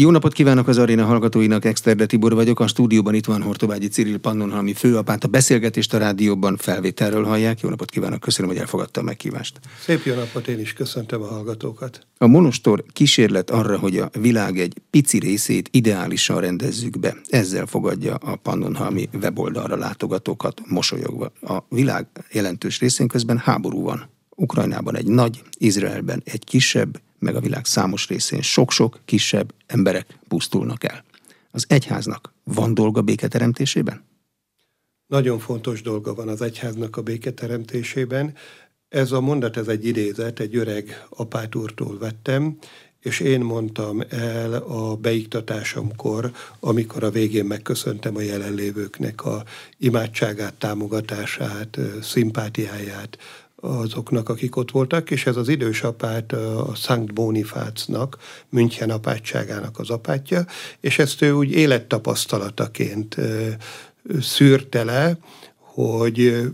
Jó napot kívánok az aréna hallgatóinak, Exterde Tibor vagyok. A stúdióban itt van Hortobágyi Ciril Pannonhalmi főapát. A beszélgetést a rádióban felvételről hallják. Jó napot kívánok, köszönöm, hogy elfogadta a meghívást. Szép jó napot, én is köszöntöm a hallgatókat. A Monostor kísérlet arra, hogy a világ egy pici részét ideálisan rendezzük be. Ezzel fogadja a Pannonhalmi weboldalra látogatókat mosolyogva. A világ jelentős részén közben háború van. Ukrajnában egy nagy, Izraelben egy kisebb, meg a világ számos részén sok-sok kisebb emberek pusztulnak el. Az egyháznak van dolga béketeremtésében? Nagyon fontos dolga van az egyháznak a béketeremtésében. Ez a mondat, ez egy idézet, egy öreg apátúrtól vettem, és én mondtam el a beiktatásomkor, amikor a végén megköszöntem a jelenlévőknek a imádságát, támogatását, szimpátiáját, azoknak, akik ott voltak, és ez az idős apát a Szent Bonifácnak, München apátságának az apátja, és ezt ő úgy élettapasztalataként szűrte le, hogy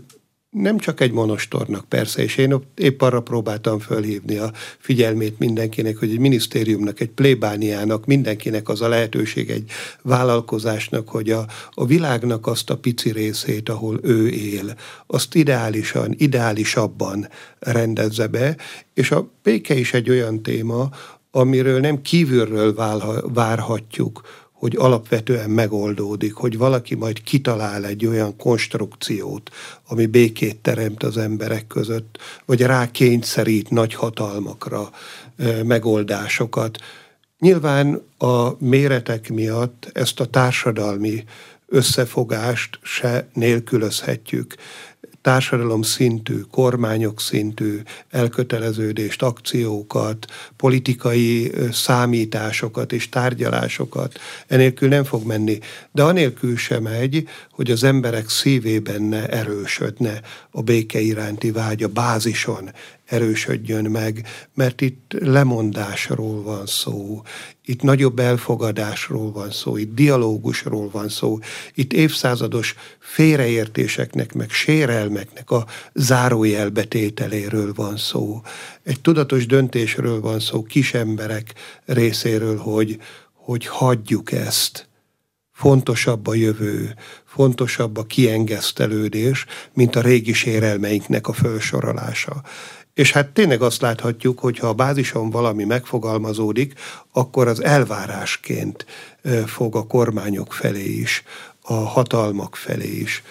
nem csak egy monostornak persze, és én épp arra próbáltam fölhívni a figyelmét mindenkinek, hogy egy minisztériumnak, egy plébániának, mindenkinek az a lehetőség egy vállalkozásnak, hogy a, a világnak azt a pici részét, ahol ő él, azt ideálisan, ideálisabban rendezze be, és a béke is egy olyan téma, amiről nem kívülről várhatjuk, hogy alapvetően megoldódik, hogy valaki majd kitalál egy olyan konstrukciót, ami békét teremt az emberek között, vagy rá kényszerít nagy hatalmakra megoldásokat. Nyilván a méretek miatt ezt a társadalmi összefogást se nélkülözhetjük társadalom szintű, kormányok szintű elköteleződést, akciókat, politikai számításokat és tárgyalásokat enélkül nem fog menni. De anélkül sem megy, hogy az emberek szívében ne erősödne a béke iránti vágy a bázison, erősödjön meg, mert itt lemondásról van szó, itt nagyobb elfogadásról van szó, itt dialógusról van szó, itt évszázados félreértéseknek, meg sérelmeknek a zárójelbetételéről van szó. Egy tudatos döntésről van szó kis emberek részéről, hogy, hogy hagyjuk ezt. Fontosabb a jövő, fontosabb a kiengesztelődés, mint a régi sérelmeinknek a felsorolása. És hát tényleg azt láthatjuk, hogy ha a bázison valami megfogalmazódik, akkor az elvárásként fog a kormányok felé is, a hatalmak felé is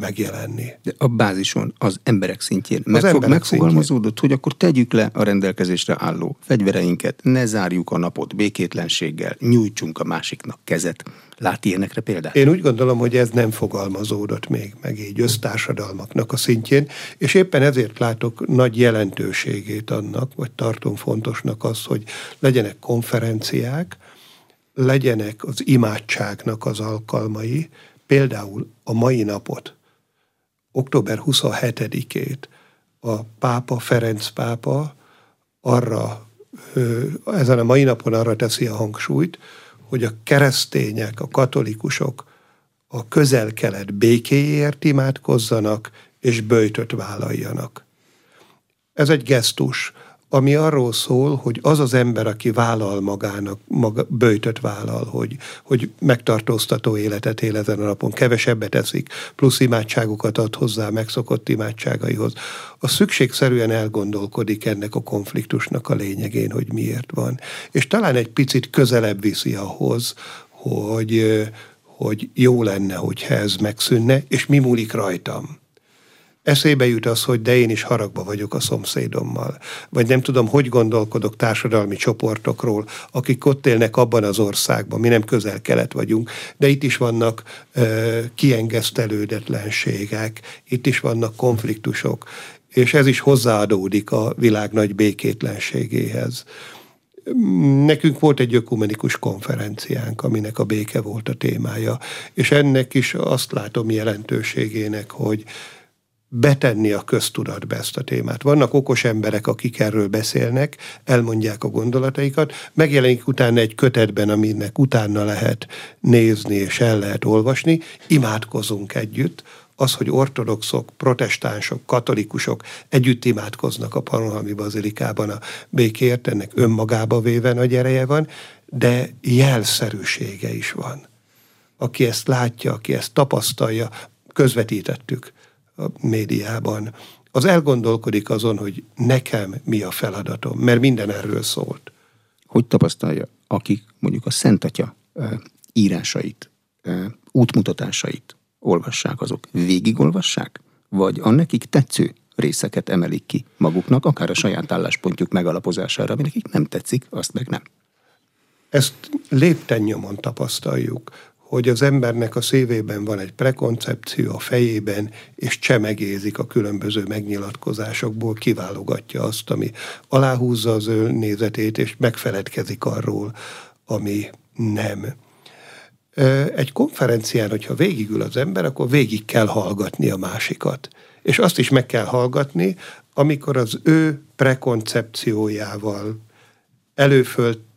megjelenni. De a bázison, az emberek szintjén az megfog, emberek megfogalmazódott, szintjén. hogy akkor tegyük le a rendelkezésre álló fegyvereinket, ne zárjuk a napot békétlenséggel, nyújtsunk a másiknak kezet. Lát ilyenekre példát? Én úgy gondolom, hogy ez nem fogalmazódott még meg így össztársadalmaknak a szintjén, és éppen ezért látok nagy jelentőségét annak, vagy tartom fontosnak az, hogy legyenek konferenciák, legyenek az imádságnak az alkalmai, például a mai napot, október 27-ét a pápa, Ferenc pápa arra, ezen a mai napon arra teszi a hangsúlyt, hogy a keresztények, a katolikusok a közel-kelet békéért imádkozzanak, és böjtöt vállaljanak. Ez egy gesztus, ami arról szól, hogy az az ember, aki vállal magának, maga, bőjtöt vállal, hogy, hogy megtartóztató életet él ezen a napon, kevesebbet eszik, plusz imádságokat ad hozzá megszokott imádságaihoz, az szükségszerűen elgondolkodik ennek a konfliktusnak a lényegén, hogy miért van. És talán egy picit közelebb viszi ahhoz, hogy, hogy jó lenne, hogyha ez megszűnne, és mi múlik rajtam eszébe jut az, hogy de én is haragba vagyok a szomszédommal. Vagy nem tudom, hogy gondolkodok társadalmi csoportokról, akik ott élnek abban az országban, mi nem közel-kelet vagyunk, de itt is vannak ö, kiengesztelődetlenségek, itt is vannak konfliktusok, és ez is hozzáadódik a világ nagy békétlenségéhez. Nekünk volt egy ökumenikus konferenciánk, aminek a béke volt a témája, és ennek is azt látom jelentőségének, hogy betenni a köztudatba ezt a témát. Vannak okos emberek, akik erről beszélnek, elmondják a gondolataikat, megjelenik utána egy kötetben, aminek utána lehet nézni és el lehet olvasni, imádkozunk együtt, az, hogy ortodoxok, protestánsok, katolikusok együtt imádkoznak a Panohami Bazilikában a békért, ennek önmagába véve nagy ereje van, de jelszerűsége is van. Aki ezt látja, aki ezt tapasztalja, közvetítettük a médiában, az elgondolkodik azon, hogy nekem mi a feladatom, mert minden erről szólt. Hogy tapasztalja, akik mondjuk a Szent Atya írásait, útmutatásait olvassák, azok végigolvassák? Vagy a nekik tetsző részeket emelik ki maguknak, akár a saját álláspontjuk megalapozására, ami nekik nem tetszik, azt meg nem. Ezt lépten nyomon tapasztaljuk, hogy az embernek a szívében van egy prekoncepció a fejében, és csemegézik a különböző megnyilatkozásokból, kiválogatja azt, ami aláhúzza az ő nézetét, és megfeledkezik arról, ami nem. Egy konferencián, hogyha végigül az ember, akkor végig kell hallgatni a másikat. És azt is meg kell hallgatni, amikor az ő prekoncepciójával,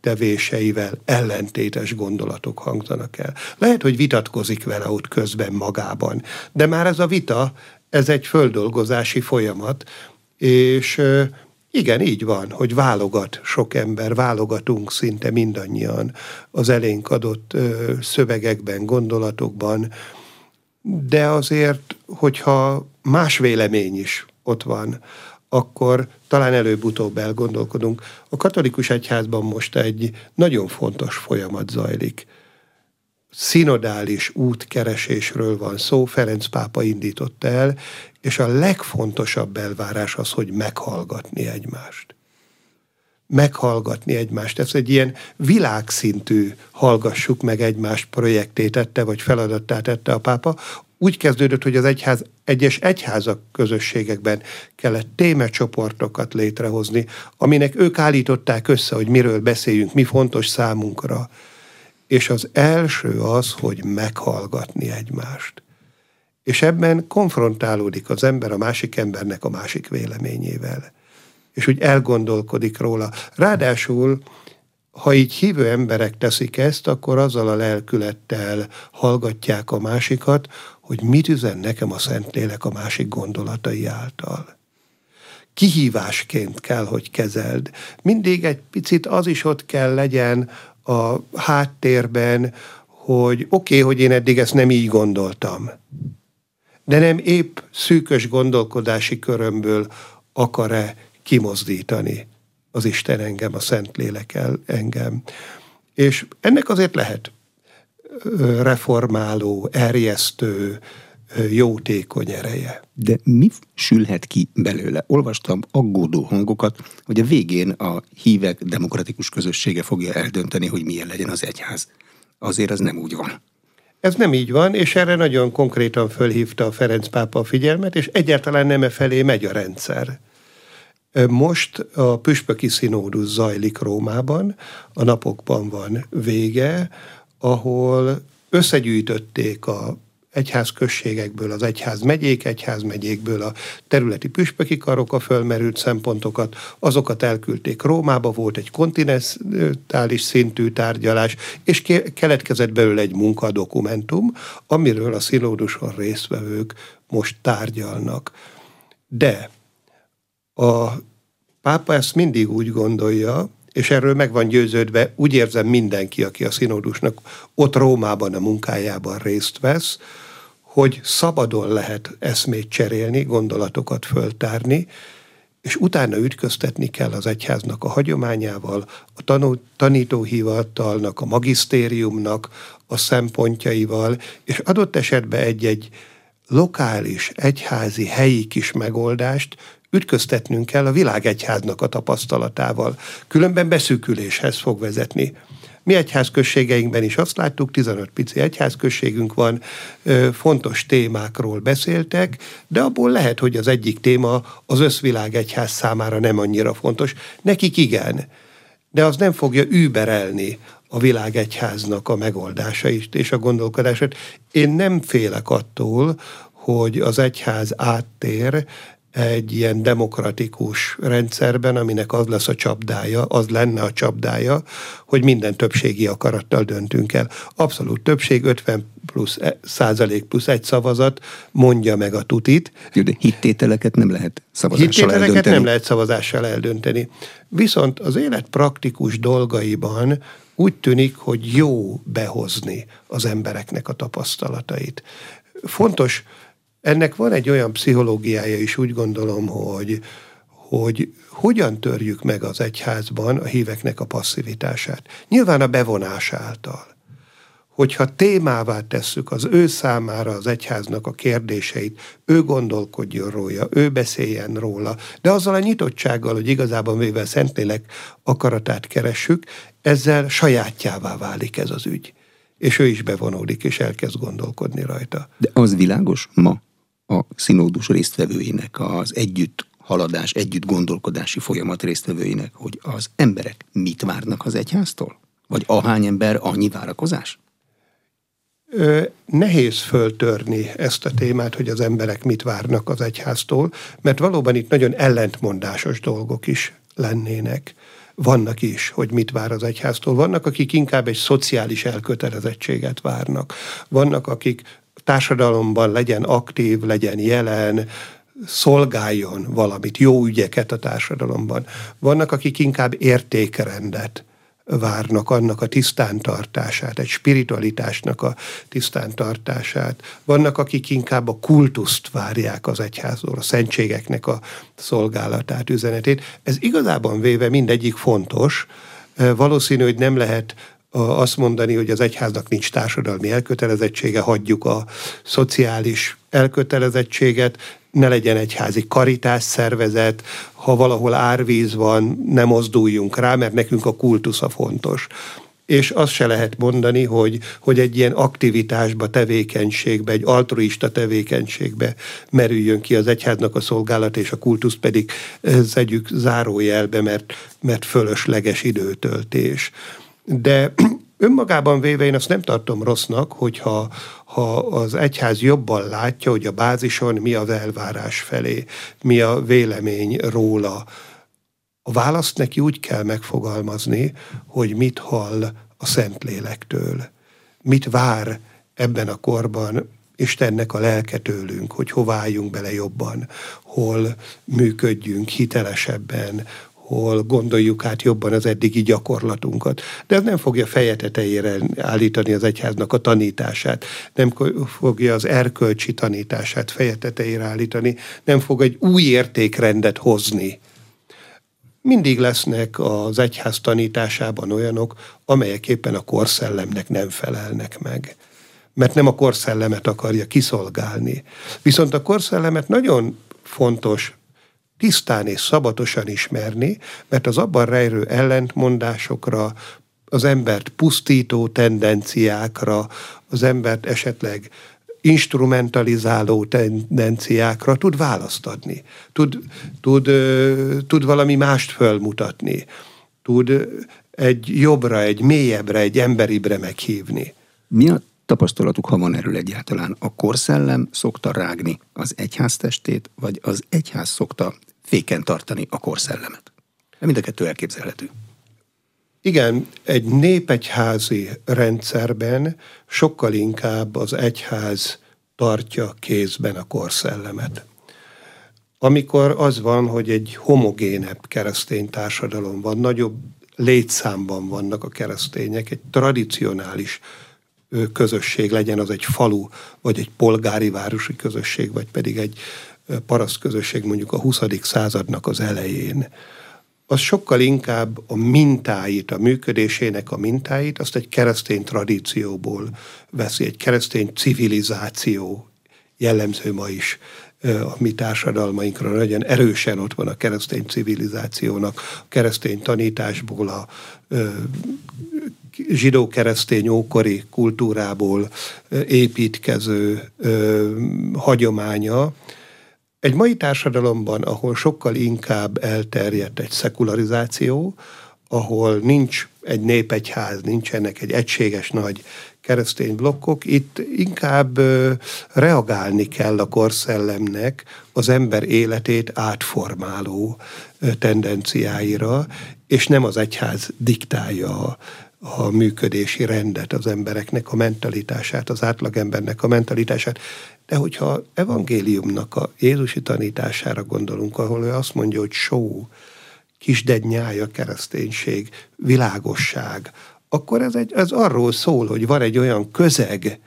előföltevéseivel ellentétes gondolatok hangzanak el. Lehet, hogy vitatkozik vele ott közben magában, de már ez a vita, ez egy földolgozási folyamat, és igen, így van, hogy válogat sok ember, válogatunk szinte mindannyian az elénk adott szövegekben, gondolatokban, de azért, hogyha más vélemény is ott van, akkor talán előbb-utóbb elgondolkodunk. A katolikus egyházban most egy nagyon fontos folyamat zajlik. Szinodális útkeresésről van szó, Ferenc pápa indította el, és a legfontosabb elvárás az, hogy meghallgatni egymást. Meghallgatni egymást. Ez egy ilyen világszintű hallgassuk meg egymást projektét tette, vagy feladattát tette a pápa, úgy kezdődött, hogy az egyház, egyes egyházak közösségekben kellett témecsoportokat létrehozni, aminek ők állították össze, hogy miről beszéljünk, mi fontos számunkra. És az első az, hogy meghallgatni egymást. És ebben konfrontálódik az ember a másik embernek a másik véleményével. És úgy elgondolkodik róla. Ráadásul ha így hívő emberek teszik ezt, akkor azzal a lelkülettel hallgatják a másikat, hogy mit üzen nekem a Szentlélek a másik gondolatai által. Kihívásként kell, hogy kezeld. Mindig egy picit az is ott kell legyen a háttérben, hogy oké, okay, hogy én eddig ezt nem így gondoltam, de nem épp szűkös gondolkodási körömből akar-e kimozdítani az Isten engem, a Szentlélek engem. És ennek azért lehet reformáló, erjesztő, jótékony ereje. De mi sülhet ki belőle? Olvastam aggódó hangokat, hogy a végén a hívek demokratikus közössége fogja eldönteni, hogy milyen legyen az egyház. Azért az nem úgy van. Ez nem így van, és erre nagyon konkrétan fölhívta a Ferenc pápa a figyelmet, és egyáltalán nem e felé megy a rendszer. Most a püspöki színódus zajlik Rómában, a napokban van vége, ahol összegyűjtötték a egyházközségekből, az egyház megyék, egyház megyékből a területi püspöki karok a fölmerült szempontokat, azokat elküldték Rómába, volt egy kontinentális szintű tárgyalás, és keletkezett belőle egy munkadokumentum, amiről a szilóduson résztvevők most tárgyalnak. De a pápa ezt mindig úgy gondolja, és erről meg van győződve, úgy érzem mindenki, aki a színódusnak ott Rómában a munkájában részt vesz, hogy szabadon lehet eszmét cserélni, gondolatokat föltárni, és utána ütköztetni kell az egyháznak a hagyományával, a tanú, tanítóhivatalnak, a magisztériumnak a szempontjaival, és adott esetben egy-egy lokális, egyházi, helyi kis megoldást ütköztetnünk kell a világegyháznak a tapasztalatával. Különben beszűküléshez fog vezetni. Mi egyházközségeinkben is azt láttuk, 15 pici egyházközségünk van, fontos témákról beszéltek, de abból lehet, hogy az egyik téma az összvilág egyház számára nem annyira fontos. Nekik igen, de az nem fogja überelni a világegyháznak a megoldásait és a gondolkodását. Én nem félek attól, hogy az egyház áttér egy ilyen demokratikus rendszerben, aminek az lesz a csapdája, az lenne a csapdája, hogy minden többségi akarattal döntünk el. Abszolút többség, 50 plusz e, százalék plusz egy szavazat mondja meg a tutit. Jó, de hittételeket nem lehet szavazással hittételeket eldönteni. nem lehet szavazással eldönteni. Viszont az élet praktikus dolgaiban úgy tűnik, hogy jó behozni az embereknek a tapasztalatait. Fontos, ennek van egy olyan pszichológiája is, úgy gondolom, hogy, hogy hogyan törjük meg az egyházban a híveknek a passzivitását. Nyilván a bevonás által hogyha témává tesszük az ő számára az egyháznak a kérdéseit, ő gondolkodjon róla, ő beszéljen róla, de azzal a nyitottsággal, hogy igazából mivel Szentlélek akaratát keressük, ezzel sajátjává válik ez az ügy. És ő is bevonódik, és elkezd gondolkodni rajta. De az világos ma a színódus résztvevőinek, az együtt haladás, együtt gondolkodási folyamat résztvevőinek, hogy az emberek mit várnak az egyháztól? Vagy ahány ember, annyi várakozás? nehéz föltörni ezt a témát, hogy az emberek mit várnak az egyháztól, mert valóban itt nagyon ellentmondásos dolgok is lennének. Vannak is, hogy mit vár az egyháztól. Vannak, akik inkább egy szociális elkötelezettséget várnak. Vannak, akik társadalomban legyen aktív, legyen jelen, szolgáljon valamit, jó ügyeket a társadalomban. Vannak, akik inkább értékrendet várnak annak a tisztántartását, egy spiritualitásnak a tisztántartását. Vannak, akik inkább a kultuszt várják az egyházról, a szentségeknek a szolgálatát, üzenetét. Ez igazában véve mindegyik fontos. Valószínű, hogy nem lehet azt mondani, hogy az egyháznak nincs társadalmi elkötelezettsége, hagyjuk a szociális elkötelezettséget, ne legyen egyházi karitás szervezet, ha valahol árvíz van, ne mozduljunk rá, mert nekünk a kultusza fontos. És azt se lehet mondani, hogy, hogy egy ilyen aktivitásba, tevékenységbe, egy altruista tevékenységbe merüljön ki az egyháznak a szolgálat, és a kultusz pedig zegyük zárójelbe, mert, mert fölösleges időtöltés. De önmagában véve én azt nem tartom rossznak, hogyha ha az egyház jobban látja, hogy a bázison mi az elvárás felé, mi a vélemény róla. A választ neki úgy kell megfogalmazni, hogy mit hall a Szentlélektől, mit vár ebben a korban Istennek a lelke tőlünk, hogy hová álljunk bele jobban, hol működjünk hitelesebben, hol gondoljuk át jobban az eddigi gyakorlatunkat. De ez nem fogja feje tetejére állítani az egyháznak a tanítását, nem fogja az erkölcsi tanítását feje tetejére állítani, nem fog egy új értékrendet hozni. Mindig lesznek az egyház tanításában olyanok, amelyek éppen a korszellemnek nem felelnek meg mert nem a korszellemet akarja kiszolgálni. Viszont a korszellemet nagyon fontos tisztán és szabatosan ismerni, mert az abban rejlő ellentmondásokra, az embert pusztító tendenciákra, az embert esetleg instrumentalizáló tendenciákra tud választ adni, tud, tud, tud valami mást fölmutatni, tud egy jobbra, egy mélyebbre, egy emberibre meghívni. Mi a tapasztalatuk, ha van erről egyáltalán? A korszellem szokta rágni az egyház testét, vagy az egyház szokta féken tartani a korszellemet? Mind a kettő elképzelhető. Igen, egy népegyházi rendszerben sokkal inkább az egyház tartja kézben a korszellemet. Amikor az van, hogy egy homogénebb keresztény társadalom van, nagyobb létszámban vannak a keresztények, egy tradicionális közösség legyen az egy falu, vagy egy polgári városi közösség, vagy pedig egy paraszt közösség mondjuk a 20. századnak az elején, az sokkal inkább a mintáit, a működésének a mintáit, azt egy keresztény tradícióból veszi, egy keresztény civilizáció jellemző ma is a mi társadalmainkra nagyon erősen ott van a keresztény civilizációnak, a keresztény tanításból, a zsidó-keresztény ókori kultúrából építkező hagyománya, egy mai társadalomban, ahol sokkal inkább elterjedt egy szekularizáció, ahol nincs egy népegyház, nincsenek egy egységes nagy keresztény blokkok, itt inkább reagálni kell a korszellemnek az ember életét átformáló tendenciáira, és nem az egyház diktálja a működési rendet az embereknek, a mentalitását, az átlagembernek a mentalitását. De hogyha evangéliumnak a Jézusi tanítására gondolunk, ahol ő azt mondja, hogy só, kisded nyája kereszténység, világosság, akkor ez, egy, ez arról szól, hogy van egy olyan közeg,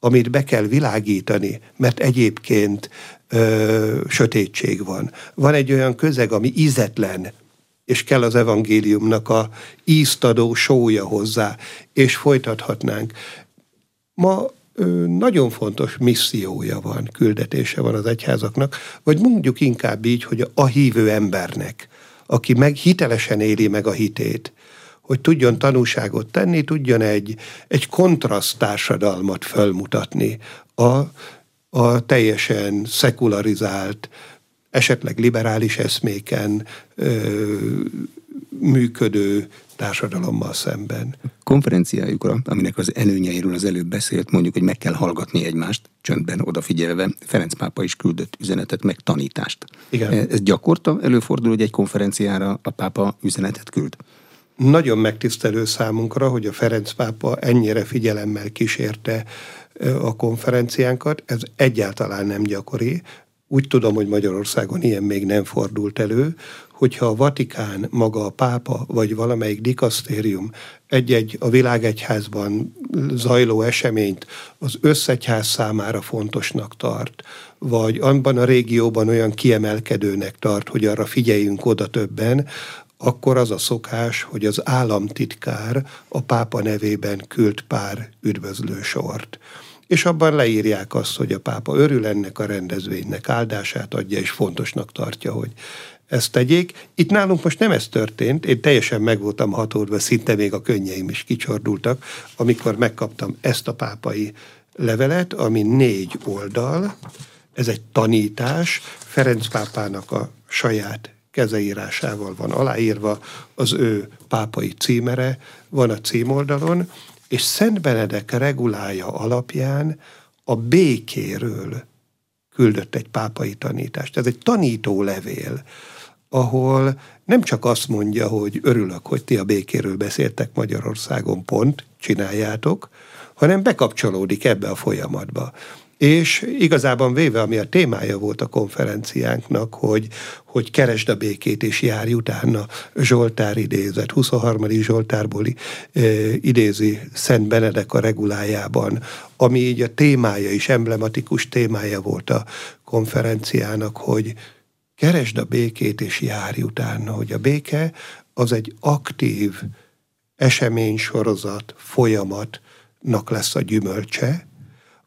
amit be kell világítani, mert egyébként ö, sötétség van. Van egy olyan közeg, ami ízetlen, és kell az evangéliumnak a íztadó sója hozzá, és folytathatnánk. Ma nagyon fontos missziója van, küldetése van az egyházaknak, vagy mondjuk inkább így, hogy a hívő embernek, aki meg hitelesen éli meg a hitét, hogy tudjon tanúságot tenni, tudjon egy, egy kontraszt társadalmat fölmutatni a, a teljesen szekularizált, esetleg liberális eszméken ö, működő társadalommal szemben. Konferenciájukra, aminek az előnyeiről az előbb beszélt, mondjuk, hogy meg kell hallgatni egymást, csöndben odafigyelve, Ferenc pápa is küldött üzenetet, meg tanítást. Igen. Ez gyakorta előfordul, hogy egy konferenciára a pápa üzenetet küld? Nagyon megtisztelő számunkra, hogy a Ferenc pápa ennyire figyelemmel kísérte a konferenciánkat. Ez egyáltalán nem gyakori. Úgy tudom, hogy Magyarországon ilyen még nem fordult elő, hogyha a Vatikán, maga a pápa, vagy valamelyik dikasztérium egy-egy a világegyházban zajló eseményt az összegyház számára fontosnak tart, vagy abban a régióban olyan kiemelkedőnek tart, hogy arra figyeljünk oda többen, akkor az a szokás, hogy az államtitkár a pápa nevében küld pár üdvözlősort. És abban leírják azt, hogy a pápa örül ennek a rendezvénynek, áldását adja, és fontosnak tartja, hogy ezt tegyék. Itt nálunk most nem ez történt, én teljesen meg voltam hatódva, szinte még a könnyeim is kicsordultak, amikor megkaptam ezt a pápai levelet, ami négy oldal, ez egy tanítás, Ferenc pápának a saját kezeírásával van aláírva, az ő pápai címere van a címoldalon, és Szent Benedek regulája alapján a békéről küldött egy pápai tanítást. Ez egy tanító levél, ahol nem csak azt mondja, hogy örülök, hogy ti a békéről beszéltek Magyarországon, pont, csináljátok, hanem bekapcsolódik ebbe a folyamatba. És igazában véve, ami a témája volt a konferenciánknak, hogy, hogy keresd a békét és járj utána, Zsoltár idézet, 23. Zsoltárból e, idézi Szent Benedek a regulájában, ami így a témája is, emblematikus témája volt a konferenciának, hogy keresd a békét és járj utána, hogy a béke az egy aktív eseménysorozat, folyamatnak lesz a gyümölcse,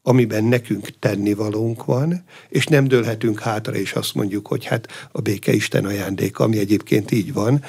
amiben nekünk tennivalónk van, és nem dőlhetünk hátra, és azt mondjuk, hogy hát a béke Isten ajándéka, ami egyébként így van,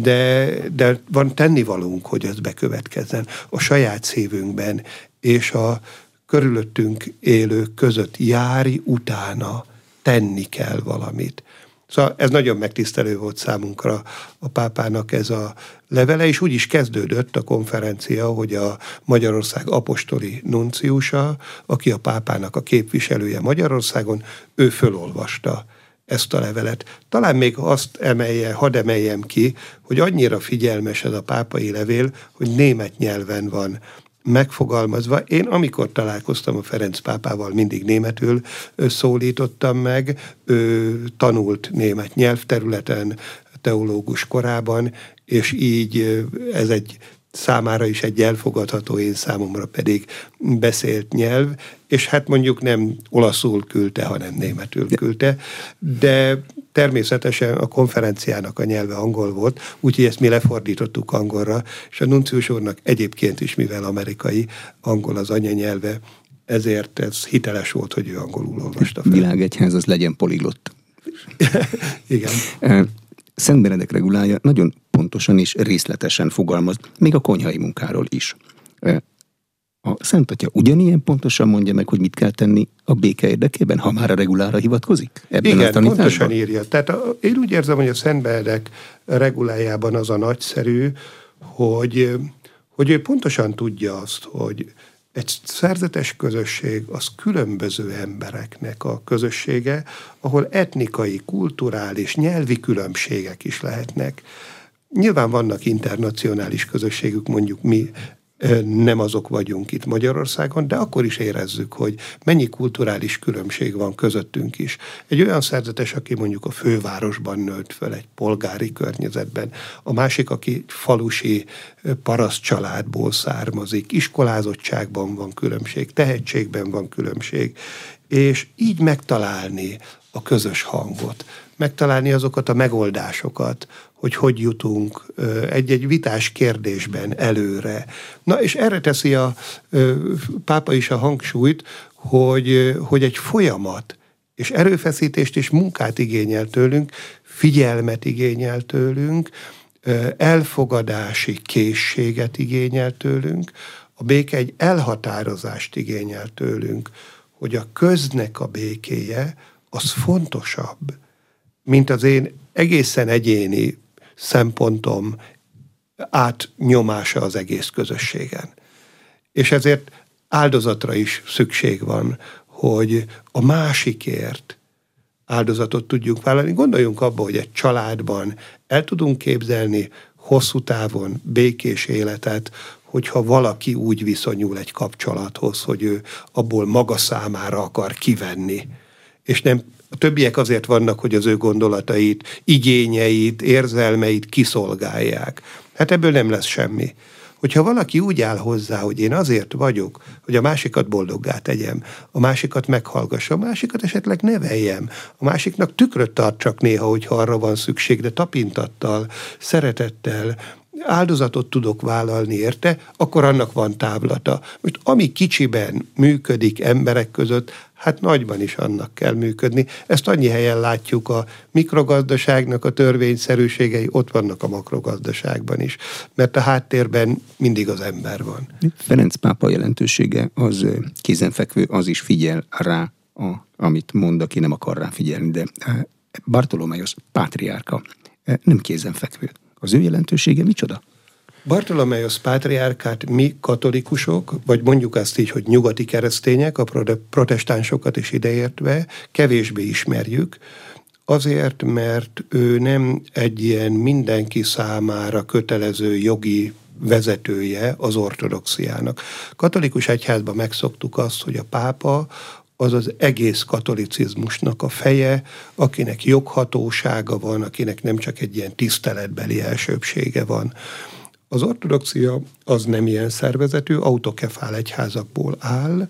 de, de van tennivalónk, hogy ez bekövetkezzen a saját szívünkben, és a körülöttünk élők között járj utána, tenni kell valamit. Szóval ez nagyon megtisztelő volt számunkra a pápának ez a levele, és úgy is kezdődött a konferencia, hogy a Magyarország apostoli nunciusa, aki a pápának a képviselője Magyarországon, ő fölolvasta ezt a levelet. Talán még azt emelje, hadd emeljem ki, hogy annyira figyelmes ez a pápai levél, hogy német nyelven van megfogalmazva. Én amikor találkoztam a Ferenc pápával, mindig németül szólítottam meg, ő tanult német nyelvterületen, teológus korában, és így ez egy számára is egy elfogadható, én számomra pedig beszélt nyelv, és hát mondjuk nem olaszul küldte, hanem németül küldte, de természetesen a konferenciának a nyelve angol volt, úgyhogy ezt mi lefordítottuk angolra, és a nuncius úrnak egyébként is, mivel amerikai, angol az anyanyelve, ezért ez hiteles volt, hogy ő angolul olvasta fel. Világegyház az legyen polilott. Igen. Szent Benedek regulája nagyon pontosan és részletesen fogalmaz, még a konyhai munkáról is. A Szent Atya ugyanilyen pontosan mondja meg, hogy mit kell tenni a béke érdekében, ha már a regulára hivatkozik? Ebben Igen, a pontosan írja. Tehát a, én úgy érzem, hogy a Szent Benedek regulájában az a nagyszerű, hogy, hogy ő pontosan tudja azt, hogy egy szerzetes közösség az különböző embereknek a közössége, ahol etnikai, kulturális, nyelvi különbségek is lehetnek. Nyilván vannak internacionális közösségük, mondjuk mi nem azok vagyunk itt Magyarországon, de akkor is érezzük, hogy mennyi kulturális különbség van közöttünk is. Egy olyan szerzetes, aki mondjuk a fővárosban nőtt föl, egy polgári környezetben, a másik, aki falusi paraszt családból származik, iskolázottságban van különbség, tehetségben van különbség, és így megtalálni a közös hangot, megtalálni azokat a megoldásokat, hogy hogy jutunk egy-egy vitás kérdésben előre. Na, és erre teszi a pápa is a hangsúlyt, hogy, hogy egy folyamat, és erőfeszítést és munkát igényel tőlünk, figyelmet igényel tőlünk, elfogadási készséget igényel tőlünk, a béke egy elhatározást igényel tőlünk, hogy a köznek a békéje az fontosabb, mint az én egészen egyéni szempontom átnyomása az egész közösségen. És ezért áldozatra is szükség van, hogy a másikért áldozatot tudjuk vállalni. Gondoljunk abba, hogy egy családban el tudunk képzelni hosszú távon békés életet, hogyha valaki úgy viszonyul egy kapcsolathoz, hogy ő abból maga számára akar kivenni, és nem a többiek azért vannak, hogy az ő gondolatait, igényeit, érzelmeit kiszolgálják. Hát ebből nem lesz semmi. Hogyha valaki úgy áll hozzá, hogy én azért vagyok, hogy a másikat boldoggá tegyem, a másikat meghallgassam, a másikat esetleg neveljem, a másiknak tükröt tartsak néha, hogyha arra van szükség, de tapintattal, szeretettel, áldozatot tudok vállalni érte, akkor annak van távlata. Most ami kicsiben működik emberek között, hát nagyban is annak kell működni. Ezt annyi helyen látjuk a mikrogazdaságnak a törvényszerűségei, ott vannak a makrogazdaságban is, mert a háttérben mindig az ember van. Ferenc pápa jelentősége az kézenfekvő, az is figyel rá, a, amit mond, aki nem akar rá figyelni, de Bartolomaios pátriárka nem kézenfekvő. Az ő jelentősége micsoda? Bartolomeusz pátriárkát mi katolikusok, vagy mondjuk azt így, hogy nyugati keresztények, a protestánsokat is ideértve, kevésbé ismerjük, azért, mert ő nem egy ilyen mindenki számára kötelező jogi vezetője az ortodoxiának. Katolikus egyházban megszoktuk azt, hogy a pápa az az egész katolicizmusnak a feje, akinek joghatósága van, akinek nem csak egy ilyen tiszteletbeli elsőbsége van. Az ortodoxia az nem ilyen szervezetű, autokefál egyházakból áll,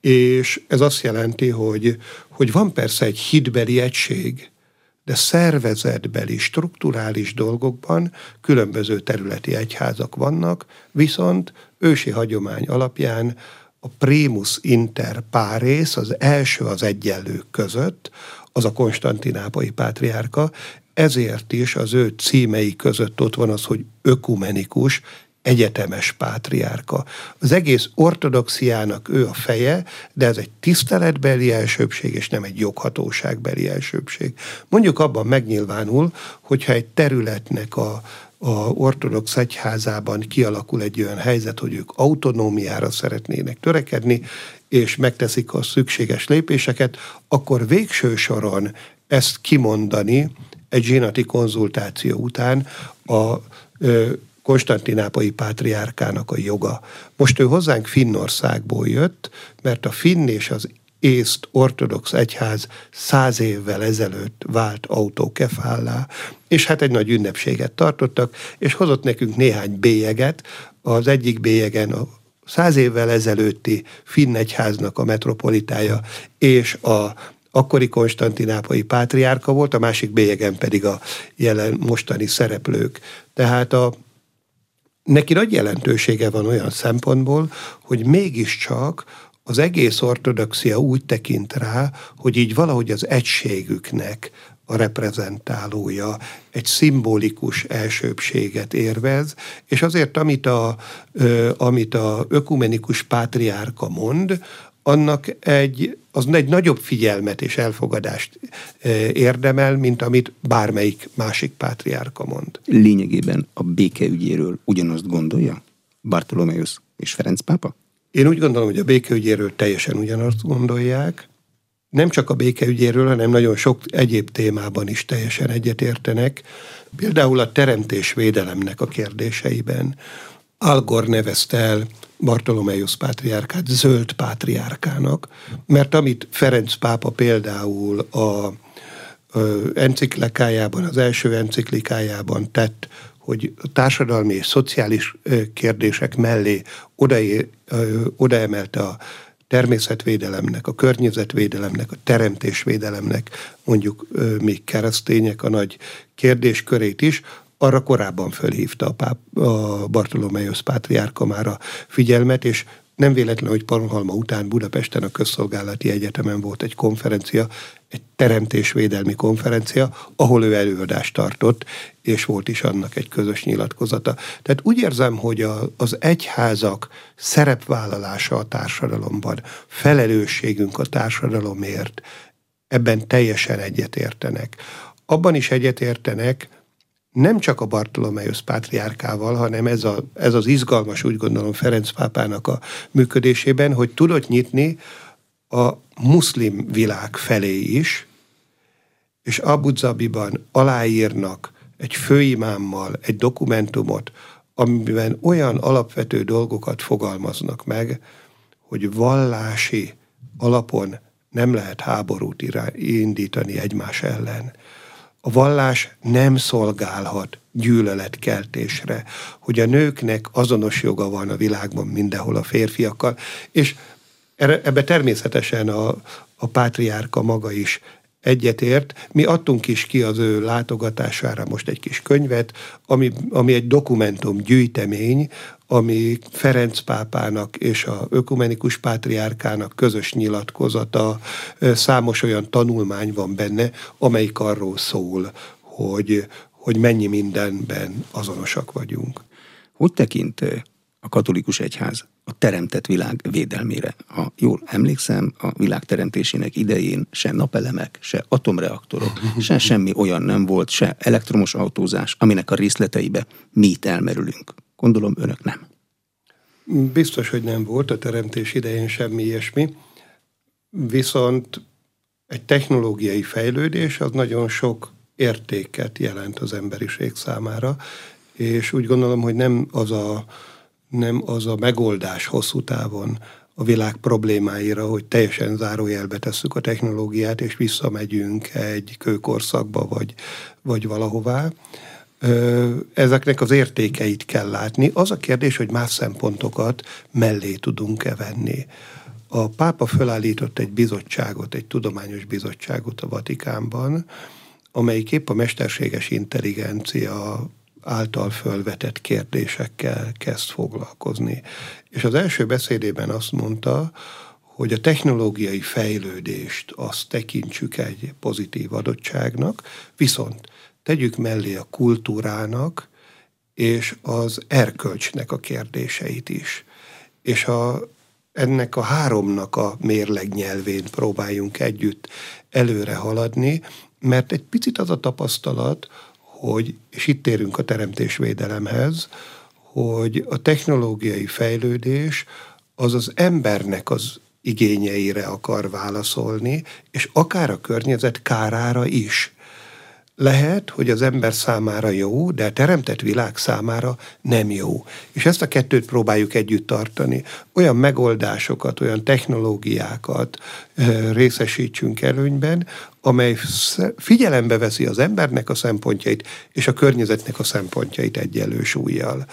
és ez azt jelenti, hogy, hogy van persze egy hitbeli egység, de szervezetbeli, strukturális dolgokban különböző területi egyházak vannak, viszont ősi hagyomány alapján a primus inter pares, az első az egyenlők között, az a konstantinápai pátriárka, ezért is az ő címei között ott van az, hogy ökumenikus, egyetemes pátriárka. Az egész ortodoxiának ő a feje, de ez egy tiszteletbeli elsőbség, és nem egy joghatóságbeli elsőbség. Mondjuk abban megnyilvánul, hogyha egy területnek a, a ortodox egyházában kialakul egy olyan helyzet, hogy ők autonómiára szeretnének törekedni, és megteszik a szükséges lépéseket, akkor végső soron ezt kimondani egy zsinati konzultáció után a konstantinápai pátriárkának a joga. Most ő hozzánk Finnországból jött, mert a finn és az észt ortodox egyház száz évvel ezelőtt vált autókefállá, és hát egy nagy ünnepséget tartottak, és hozott nekünk néhány bélyeget. Az egyik bélyegen a száz évvel ezelőtti finn egyháznak a metropolitája és a akkori konstantinápai pátriárka volt, a másik bélyegen pedig a jelen mostani szereplők. Tehát a, neki nagy jelentősége van olyan szempontból, hogy mégiscsak az egész ortodoxia úgy tekint rá, hogy így valahogy az egységüknek a reprezentálója, egy szimbolikus elsőbséget érvez, és azért, amit a, amit a ökumenikus pátriárka mond, annak egy, az egy nagyobb figyelmet és elfogadást érdemel, mint amit bármelyik másik pátriárka mond. Lényegében a békeügyéről ugyanazt gondolja Bartolomeus és Ferenc pápa? Én úgy gondolom, hogy a békeügyéről teljesen ugyanazt gondolják. Nem csak a békeügyéről, hanem nagyon sok egyéb témában is teljesen egyetértenek. Például a teremtés védelemnek a kérdéseiben Algor nevezte el Bartolomeusz pátriárkát zöld pátriárkának, mert amit Ferenc pápa például a enciklikájában, az első enciklikájában tett, hogy társadalmi és szociális kérdések mellé odaemelte a természetvédelemnek, a környezetvédelemnek, a teremtésvédelemnek, mondjuk még keresztények a nagy kérdéskörét is, arra korábban fölhívta a, páp, a Bartolomeusz pátriárka már a figyelmet, és nem véletlen, hogy Pannonhalma után Budapesten a Közszolgálati Egyetemen volt egy konferencia, egy teremtésvédelmi konferencia, ahol ő előadást tartott, és volt is annak egy közös nyilatkozata. Tehát úgy érzem, hogy a, az egyházak szerepvállalása a társadalomban, felelősségünk a társadalomért, ebben teljesen egyetértenek. Abban is egyetértenek, nem csak a Bartolomeusz pátriárkával, hanem ez, a, ez az izgalmas, úgy gondolom, Ferenc pápának a működésében, hogy tudott nyitni a muszlim világ felé is, és Abu Zabiban aláírnak egy főimámmal egy dokumentumot, amiben olyan alapvető dolgokat fogalmaznak meg, hogy vallási alapon nem lehet háborút indítani egymás ellen a vallás nem szolgálhat gyűlöletkeltésre, hogy a nőknek azonos joga van a világban mindenhol a férfiakkal, és ebbe természetesen a, a pátriárka maga is egyetért. Mi adtunk is ki az ő látogatására most egy kis könyvet, ami, ami egy dokumentum gyűjtemény, ami Ferenc pápának és a ökumenikus pátriárkának közös nyilatkozata, számos olyan tanulmány van benne, amelyik arról szól, hogy, hogy mennyi mindenben azonosak vagyunk. Hogy tekint a katolikus egyház a teremtett világ védelmére. Ha jól emlékszem, a világ teremtésének idején se napelemek, se atomreaktorok, se semmi olyan nem volt, se elektromos autózás, aminek a részleteibe mi itt elmerülünk. Gondolom önök nem. Biztos, hogy nem volt a teremtés idején semmi ilyesmi, viszont egy technológiai fejlődés az nagyon sok értéket jelent az emberiség számára, és úgy gondolom, hogy nem az a nem az a megoldás hosszú távon a világ problémáira, hogy teljesen zárójelbe tesszük a technológiát, és visszamegyünk egy kőkorszakba, vagy, vagy valahová. Ezeknek az értékeit kell látni. Az a kérdés, hogy más szempontokat mellé tudunk-e venni. A pápa felállított egy bizottságot, egy tudományos bizottságot a Vatikánban, amelyik épp a mesterséges intelligencia által fölvetett kérdésekkel kezd foglalkozni. És az első beszédében azt mondta, hogy a technológiai fejlődést azt tekintsük egy pozitív adottságnak, viszont tegyük mellé a kultúrának és az erkölcsnek a kérdéseit is. És a, ennek a háromnak a mérleg nyelvén próbáljunk együtt előre haladni, mert egy picit az a tapasztalat, hogy, és itt térünk a teremtésvédelemhez, hogy a technológiai fejlődés az az embernek az igényeire akar válaszolni, és akár a környezet kárára is. Lehet, hogy az ember számára jó, de a teremtett világ számára nem jó. És ezt a kettőt próbáljuk együtt tartani. Olyan megoldásokat, olyan technológiákat részesítsünk előnyben, amely figyelembe veszi az embernek a szempontjait és a környezetnek a szempontjait egyenlő súlyjal.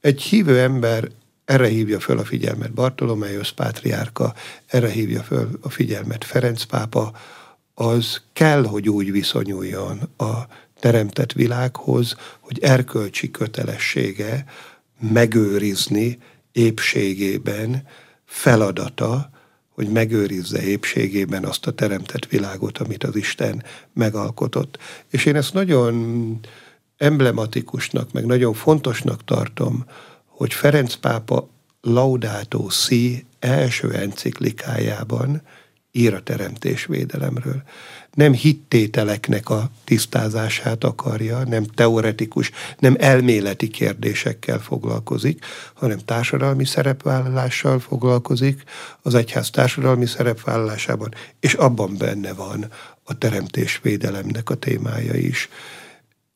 Egy hívő ember erre hívja föl a figyelmet Bartolomeusz pátriárka, erre hívja föl a figyelmet Ferenc pápa, az kell, hogy úgy viszonyuljon a teremtett világhoz, hogy erkölcsi kötelessége megőrizni épségében feladata, hogy megőrizze épségében azt a teremtett világot, amit az Isten megalkotott. És én ezt nagyon emblematikusnak, meg nagyon fontosnak tartom, hogy Ferenc pápa Laudato Si első enciklikájában ír a teremtésvédelemről. Nem hittételeknek a tisztázását akarja, nem teoretikus, nem elméleti kérdésekkel foglalkozik, hanem társadalmi szerepvállalással foglalkozik, az egyház társadalmi szerepvállalásában, és abban benne van a teremtésvédelemnek a témája is.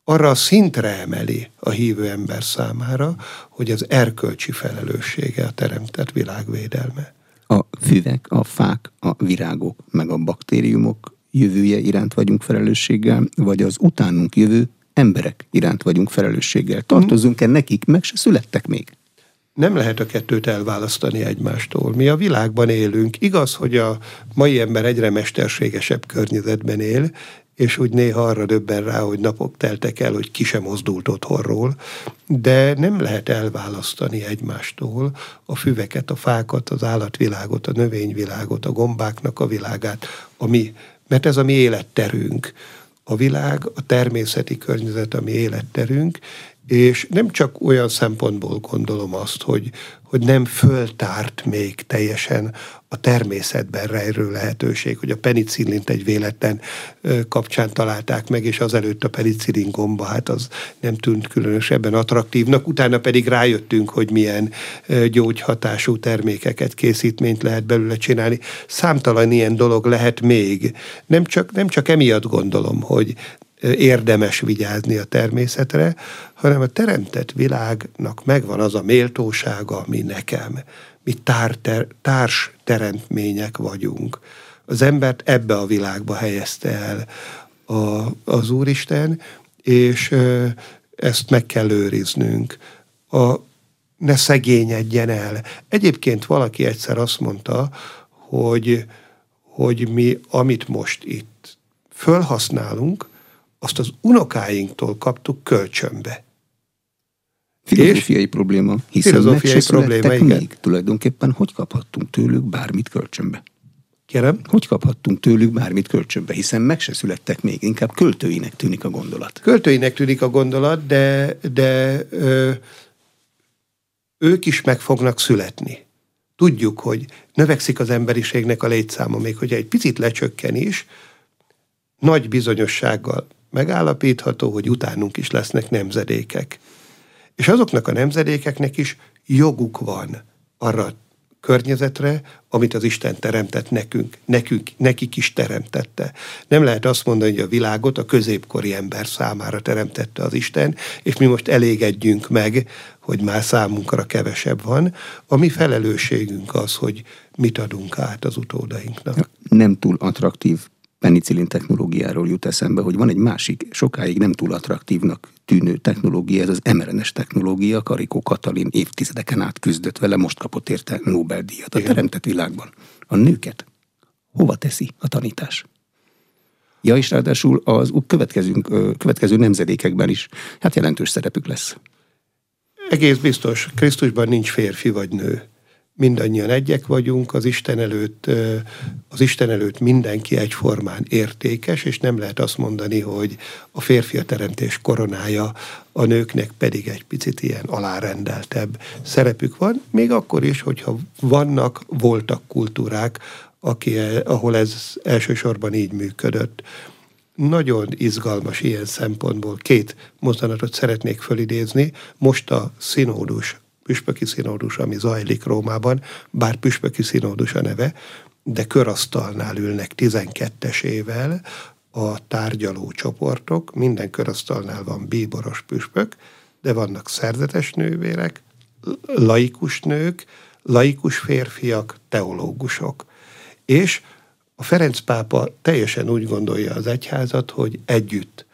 arra a szintre emeli a hívő ember számára, hogy az erkölcsi felelőssége a teremtett világvédelme. A füvek, a fák, a virágok, meg a baktériumok jövője iránt vagyunk felelősséggel, vagy az utánunk jövő emberek iránt vagyunk felelősséggel. Tartozunk-e nekik, meg se születtek még? nem lehet a kettőt elválasztani egymástól. Mi a világban élünk. Igaz, hogy a mai ember egyre mesterségesebb környezetben él, és úgy néha arra döbben rá, hogy napok teltek el, hogy ki sem mozdult otthonról, de nem lehet elválasztani egymástól a füveket, a fákat, az állatvilágot, a növényvilágot, a gombáknak a világát, ami, mert ez a mi életterünk. A világ, a természeti környezet a mi életterünk, és nem csak olyan szempontból gondolom azt, hogy, hogy nem föltárt még teljesen a természetben rejlő lehetőség, hogy a penicillint egy véletlen kapcsán találták meg, és azelőtt a penicillin gomba, hát az nem tűnt különösebben attraktívnak, utána pedig rájöttünk, hogy milyen gyógyhatású termékeket, készítményt lehet belőle csinálni. Számtalan ilyen dolog lehet még. Nem csak, nem csak emiatt gondolom, hogy érdemes vigyázni a természetre, hanem a teremtett világnak megvan az a méltósága, ami nekem. Mi tár, ter, társ teremtmények vagyunk. Az embert ebbe a világba helyezte el a, az Úristen, és ezt meg kell őriznünk. A, ne szegényedjen el. Egyébként valaki egyszer azt mondta, hogy, hogy mi, amit most itt fölhasználunk, azt az unokáinktól kaptuk kölcsönbe. Filozófiai és probléma, hiszen filozófiai probléma, még. Igen. Tulajdonképpen hogy kaphattunk tőlük bármit kölcsönbe? Kérem? Hogy kaphattunk tőlük bármit kölcsönbe, hiszen meg se születtek még, inkább költőinek tűnik a gondolat. Költőinek tűnik a gondolat, de, de ö, ők is meg fognak születni. Tudjuk, hogy növekszik az emberiségnek a létszáma, még hogyha egy picit lecsökken is, nagy bizonyossággal megállapítható, hogy utánunk is lesznek nemzedékek. És azoknak a nemzedékeknek is joguk van arra környezetre, amit az Isten teremtett nekünk, nekünk, nekik is teremtette. Nem lehet azt mondani, hogy a világot a középkori ember számára teremtette az Isten, és mi most elégedjünk meg, hogy már számunkra kevesebb van. A mi felelősségünk az, hogy mit adunk át az utódainknak. Nem túl attraktív penicillin technológiáról jut eszembe, hogy van egy másik, sokáig nem túl attraktívnak tűnő technológia, ez az mRNS technológia, Karikó Katalin évtizedeken át küzdött vele, most kapott érte Nobel-díjat a teremtett világban. A nőket hova teszi a tanítás? Ja, és ráadásul az következő, következő nemzedékekben is hát jelentős szerepük lesz. Egész biztos, Krisztusban nincs férfi vagy nő mindannyian egyek vagyunk, az Isten előtt, az Isten előtt mindenki egyformán értékes, és nem lehet azt mondani, hogy a férfi a teremtés koronája, a nőknek pedig egy picit ilyen alárendeltebb szerepük van, még akkor is, hogyha vannak, voltak kultúrák, aki, ahol ez elsősorban így működött. Nagyon izgalmas ilyen szempontból. Két mozdanatot szeretnék fölidézni. Most a színódus püspöki színódus, ami zajlik Rómában, bár püspöki színódus a neve, de körasztalnál ülnek 12-esével a tárgyaló csoportok, minden körasztalnál van bíboros püspök, de vannak szerzetes nővérek, laikus nők, laikus férfiak, teológusok. És a Ferenc pápa teljesen úgy gondolja az egyházat, hogy együtt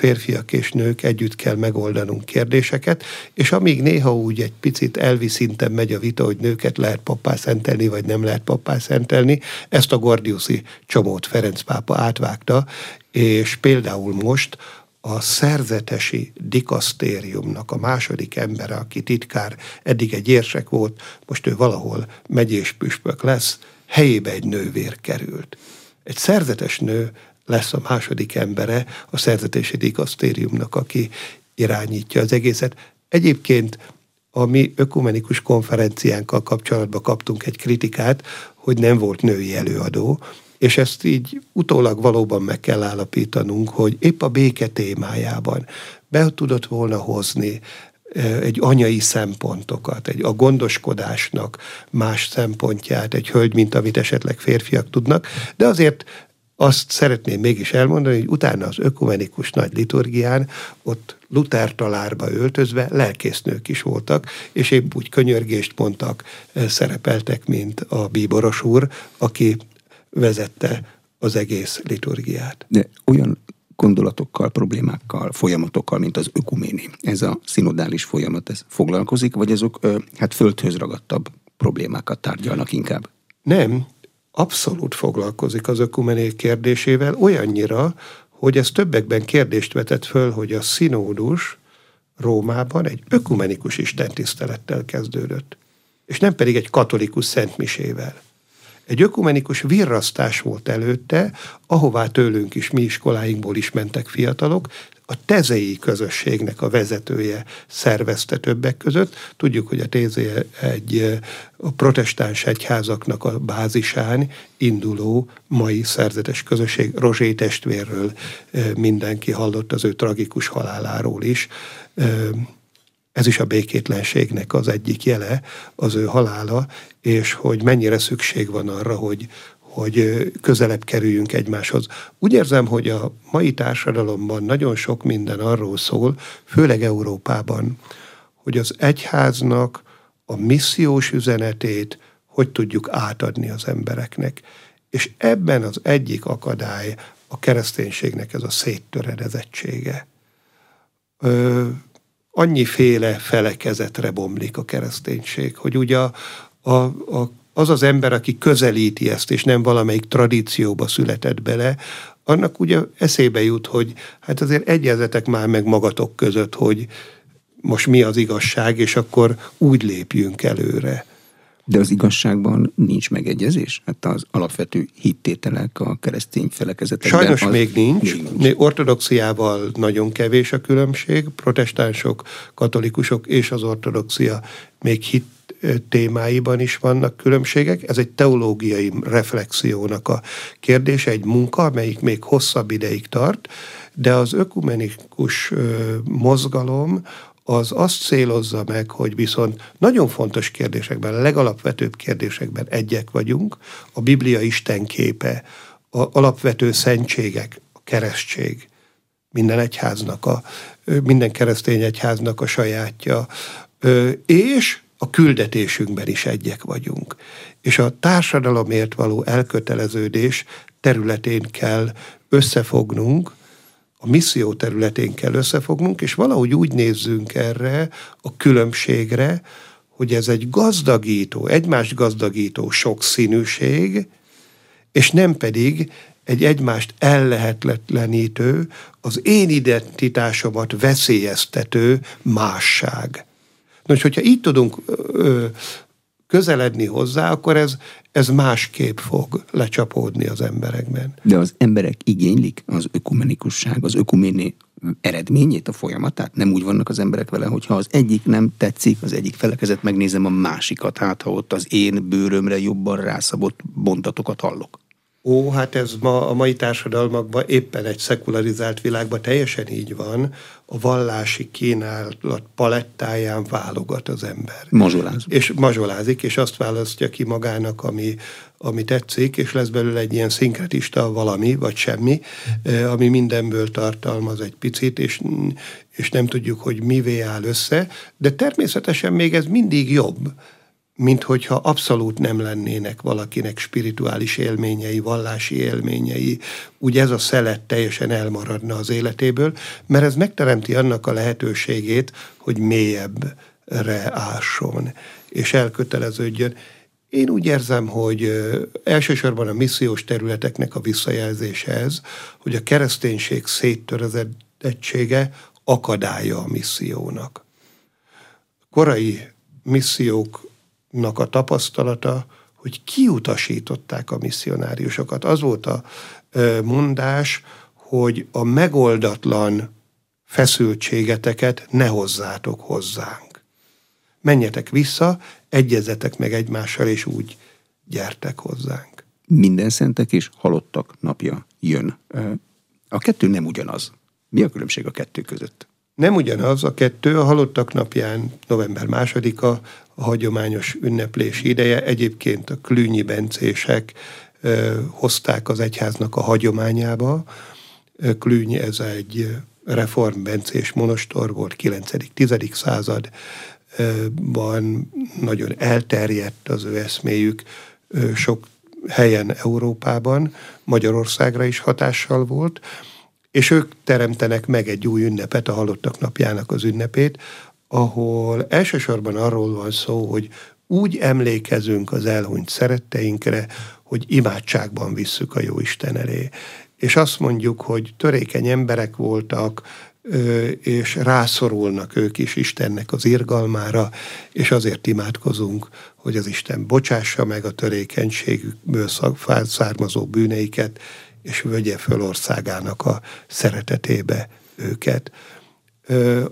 férfiak és nők együtt kell megoldanunk kérdéseket, és amíg néha úgy egy picit elvi szinten megy a vita, hogy nőket lehet pappá szentelni, vagy nem lehet pappá szentelni, ezt a Gordiuszi csomót Ferenc pápa átvágta, és például most a szerzetesi dikasztériumnak a második embere, aki titkár, eddig egy érsek volt, most ő valahol megyés püspök lesz, helyébe egy nővér került. Egy szerzetes nő lesz a második embere a szerzetési dikasztériumnak, aki irányítja az egészet. Egyébként a mi ökumenikus konferenciánkkal kapcsolatban kaptunk egy kritikát, hogy nem volt női előadó, és ezt így utólag valóban meg kell állapítanunk, hogy épp a béke témájában be tudott volna hozni egy anyai szempontokat, egy a gondoskodásnak más szempontját, egy hölgy, mint amit esetleg férfiak tudnak, de azért azt szeretném mégis elmondani, hogy utána az ökumenikus nagy liturgián ott Luther talárba öltözve lelkésznők is voltak, és épp úgy könyörgést mondtak, szerepeltek, mint a bíboros úr, aki vezette az egész liturgiát. De olyan gondolatokkal, problémákkal, folyamatokkal, mint az ökuméni, ez a szinodális folyamat, ez foglalkozik, vagy azok hát földhöz ragadtabb problémákat tárgyalnak inkább? Nem, abszolút foglalkozik az ökumené kérdésével, olyannyira, hogy ez többekben kérdést vetett föl, hogy a színódus Rómában egy ökumenikus istentisztelettel kezdődött, és nem pedig egy katolikus szentmisével. Egy ökumenikus virrasztás volt előtte, ahová tőlünk is, mi iskoláinkból is mentek fiatalok, a tezei közösségnek a vezetője szervezte többek között. Tudjuk, hogy a tézé egy a protestáns egyházaknak a bázisán induló mai szerzetes közösség. Rozsé testvérről mindenki hallott az ő tragikus haláláról is. Ez is a békétlenségnek az egyik jele, az ő halála, és hogy mennyire szükség van arra, hogy, hogy közelebb kerüljünk egymáshoz. Úgy érzem, hogy a mai társadalomban nagyon sok minden arról szól, főleg Európában, hogy az egyháznak a missziós üzenetét hogy tudjuk átadni az embereknek. És ebben az egyik akadály a kereszténységnek ez a széttöredezettsége. Ö, annyiféle felekezetre bomlik a kereszténység, hogy ugye a, a, a az az ember, aki közelíti ezt, és nem valamelyik tradícióba született bele, annak ugye eszébe jut, hogy hát azért egyezetek már meg magatok között, hogy most mi az igazság, és akkor úgy lépjünk előre. De az igazságban nincs megegyezés? Hát az alapvető hittételek a keresztény felekezetekben... Sajnos az még nincs. Még nincs. Ortodoxiával nagyon kevés a különbség. Protestánsok, katolikusok és az ortodoxia még hit témáiban is vannak különbségek. Ez egy teológiai reflexiónak a kérdése, egy munka, amelyik még hosszabb ideig tart, de az ökumenikus mozgalom az azt célozza meg, hogy viszont nagyon fontos kérdésekben, legalapvetőbb kérdésekben egyek vagyunk, a Biblia Isten képe, a alapvető szentségek, a keresztség, minden egyháznak, a, minden keresztény egyháznak a sajátja, és a küldetésünkben is egyek vagyunk. És a társadalomért való elköteleződés területén kell összefognunk, a misszió területén kell összefognunk, és valahogy úgy nézzünk erre a különbségre, hogy ez egy gazdagító, egymást gazdagító sokszínűség, és nem pedig egy egymást ellehetetlenítő, az én identitásomat veszélyeztető másság. Nos, hogyha így tudunk ö, közeledni hozzá, akkor ez, ez másképp fog lecsapódni az emberekben. De az emberek igénylik az ökumenikusság, az ökuméni eredményét, a folyamatát? Nem úgy vannak az emberek vele, hogyha az egyik nem tetszik, az egyik felekezet, megnézem a másikat, hát ha ott az én bőrömre jobban rászabott bontatokat hallok. Ó, hát ez ma a mai társadalmakban éppen egy szekularizált világban teljesen így van. A vallási kínálat palettáján válogat az ember. Mazsolázik. És mazsolázik, és azt választja ki magának, ami, ami tetszik, és lesz belőle egy ilyen szinkretista valami, vagy semmi, eh, ami mindenből tartalmaz egy picit, és, és nem tudjuk, hogy mivé áll össze, de természetesen még ez mindig jobb mint hogyha abszolút nem lennének valakinek spirituális élményei, vallási élményei, úgy ez a szelet teljesen elmaradna az életéből, mert ez megteremti annak a lehetőségét, hogy mélyebbre ásson, és elköteleződjön. Én úgy érzem, hogy elsősorban a missziós területeknek a visszajelzése ez, hogy a kereszténység széttörezettsége akadálya a missziónak. Korai missziók a tapasztalata, hogy kiutasították a misszionáriusokat. Az volt a mondás, hogy a megoldatlan feszültségeteket ne hozzátok hozzánk. Menjetek vissza, egyezetek meg egymással, és úgy gyertek hozzánk. Minden szentek és halottak napja jön. A kettő nem ugyanaz. Mi a különbség a kettő között? Nem ugyanaz a kettő, a halottak napján november másodika a hagyományos ünneplési ideje. Egyébként a klűnyi bencések hozták az egyháznak a hagyományába. Klüny ez egy reformbencés monostor volt 9.-10. században, nagyon elterjedt az ő eszméjük sok helyen Európában, Magyarországra is hatással volt, és ők teremtenek meg egy új ünnepet, a halottak napjának az ünnepét, ahol elsősorban arról van szó, hogy úgy emlékezünk az elhunyt szeretteinkre, hogy imádságban visszük a jó Isten elé. És azt mondjuk, hogy törékeny emberek voltak, és rászorulnak ők is Istennek az irgalmára, és azért imádkozunk, hogy az Isten bocsássa meg a törékenységükből származó bűneiket, és vögye föl országának a szeretetébe őket.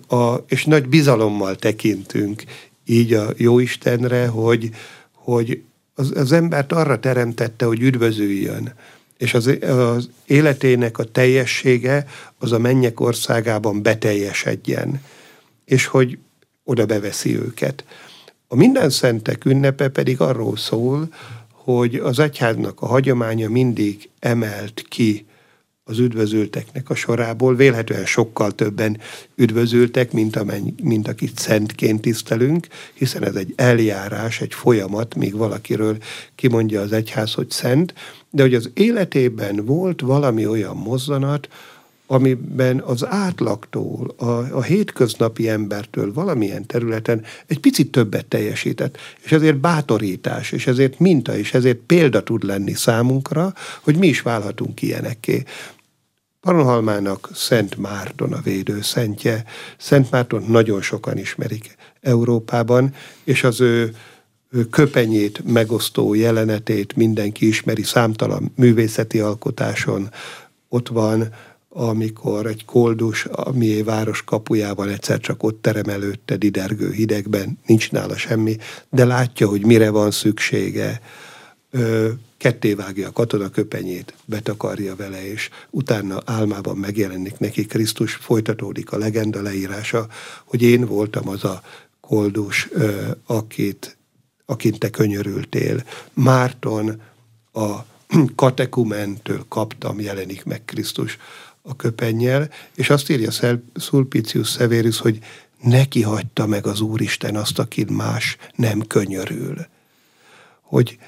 A, és nagy bizalommal tekintünk így a Jóistenre, hogy, hogy az, az embert arra teremtette, hogy üdvözüljön, és az, az életének a teljessége az a mennyek országában beteljesedjen, és hogy oda beveszi őket. A minden szentek ünnepe pedig arról szól, hogy az egyháznak a hagyománya mindig emelt ki az üdvözülteknek a sorából, vélhetően sokkal többen üdvözültek, mint, amennyi, mint akit szentként tisztelünk, hiszen ez egy eljárás, egy folyamat, míg valakiről kimondja az egyház, hogy szent, de hogy az életében volt valami olyan mozzanat, amiben az átlagtól, a, a hétköznapi embertől valamilyen területen egy picit többet teljesített, és ezért bátorítás, és ezért minta, és ezért példa tud lenni számunkra, hogy mi is válhatunk ilyenekké. Pannonhalmának Szent Márton a védő szentje. Szent Márton nagyon sokan ismerik Európában, és az ő köpenyét megosztó jelenetét mindenki ismeri számtalan művészeti alkotáson. Ott van, amikor egy koldus, ami város kapujában egyszer csak ott terem előtte didergő hidegben, nincs nála semmi, de látja, hogy mire van szüksége ketté vágja a katona köpenyét, betakarja vele, és utána álmában megjelenik neki Krisztus, folytatódik a legenda leírása, hogy én voltam az a koldus, akit, akint te könyörültél. Márton a katekumentől kaptam, jelenik meg Krisztus a köpennyel, és azt írja Sulpicius Severus, hogy neki hagyta meg az Úristen azt, akin más nem könyörül. Hogy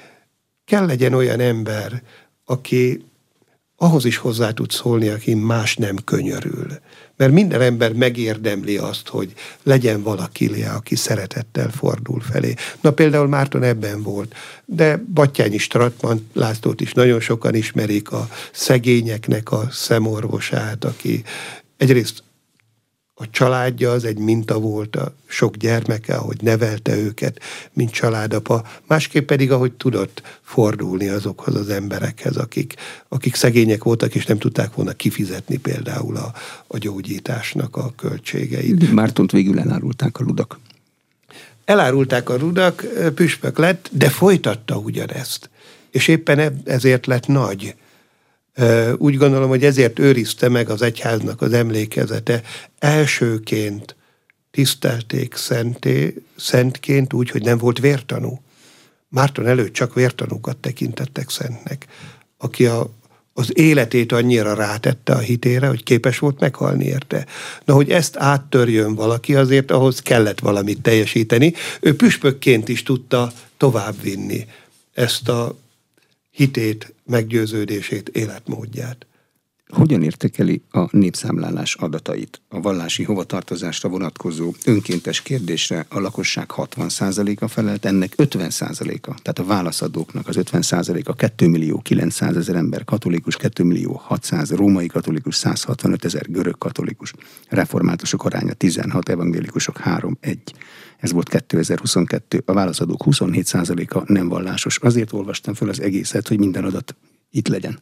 kell legyen olyan ember, aki ahhoz is hozzá tud szólni, aki más nem könyörül. Mert minden ember megérdemli azt, hogy legyen valaki, aki szeretettel fordul felé. Na például Márton ebben volt, de Battyányi Stratman Lászlót is nagyon sokan ismerik, a szegényeknek a szemorvosát, aki egyrészt a családja az egy minta volt a sok gyermeke, ahogy nevelte őket, mint családapa, másképp pedig, ahogy tudott fordulni azokhoz az emberekhez, akik, akik szegények voltak, és nem tudták volna kifizetni például a, a gyógyításnak a költségeit. Mártont végül elárulták a ludak. Elárulták a rudak, püspök lett, de folytatta ugyanezt. És éppen ezért lett nagy úgy gondolom, hogy ezért őrizte meg az egyháznak az emlékezete. Elsőként tisztelték szenté, szentként úgy, hogy nem volt vértanú. Márton előtt csak vértanúkat tekintettek szentnek, aki a, az életét annyira rátette a hitére, hogy képes volt meghalni érte. Na, hogy ezt áttörjön valaki, azért ahhoz kellett valamit teljesíteni. Ő püspökként is tudta továbbvinni ezt a hitét, meggyőződését, életmódját. Hogyan értekeli a népszámlálás adatait? A vallási hovatartozásra vonatkozó önkéntes kérdésre a lakosság 60%-a felelt, ennek 50%-a, tehát a válaszadóknak az 50%-a 2 millió 900 ezer ember katolikus, 2 millió 600 római katolikus, 165 ezer görög katolikus, reformátusok aránya 16, evangélikusok 3, 1. Ez volt 2022. A válaszadók 27%-a nem vallásos. Azért olvastam föl az egészet, hogy minden adat itt legyen.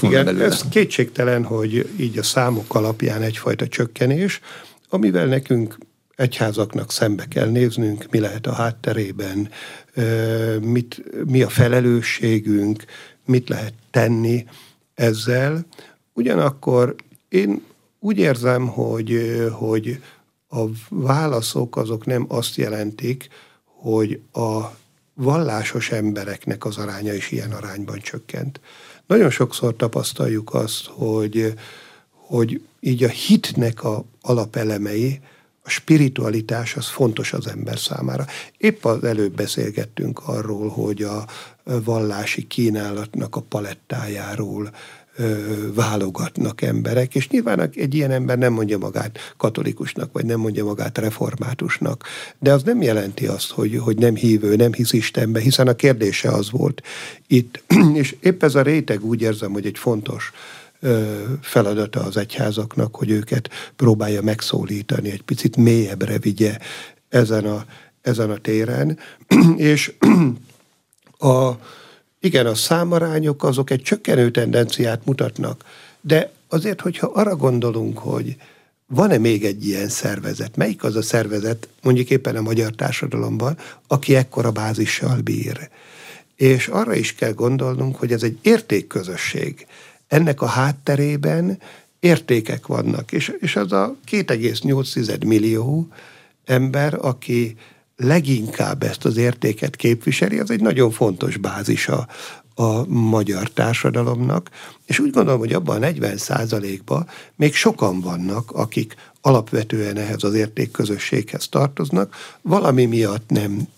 Van Igen, belőle. ez kétségtelen, hogy így a számok alapján egyfajta csökkenés, amivel nekünk egyházaknak szembe kell néznünk, mi lehet a hátterében, mit, mi a felelősségünk, mit lehet tenni ezzel. Ugyanakkor én úgy érzem, hogy, hogy a válaszok azok nem azt jelentik, hogy a vallásos embereknek az aránya is ilyen arányban csökkent. Nagyon sokszor tapasztaljuk azt, hogy, hogy így a hitnek a alapelemei, a spiritualitás az fontos az ember számára. Épp az előbb beszélgettünk arról, hogy a vallási kínálatnak a palettájáról válogatnak emberek, és nyilván egy ilyen ember nem mondja magát katolikusnak, vagy nem mondja magát reformátusnak, de az nem jelenti azt, hogy, hogy nem hívő, nem hisz Istenbe, hiszen a kérdése az volt itt. És épp ez a réteg úgy érzem, hogy egy fontos feladata az egyházaknak, hogy őket próbálja megszólítani, egy picit mélyebbre vigye ezen a, ezen a téren, és a, igen, a számarányok azok egy csökkenő tendenciát mutatnak, de azért, hogyha arra gondolunk, hogy van-e még egy ilyen szervezet, melyik az a szervezet, mondjuk éppen a magyar társadalomban, aki ekkora bázissal bír. És arra is kell gondolnunk, hogy ez egy értékközösség. Ennek a hátterében értékek vannak, és, és az a 2,8 millió ember, aki leginkább ezt az értéket képviseli, az egy nagyon fontos bázisa a magyar társadalomnak, és úgy gondolom, hogy abban a 40 százalékban még sokan vannak, akik alapvetően ehhez az értékközösséghez tartoznak, valami miatt nem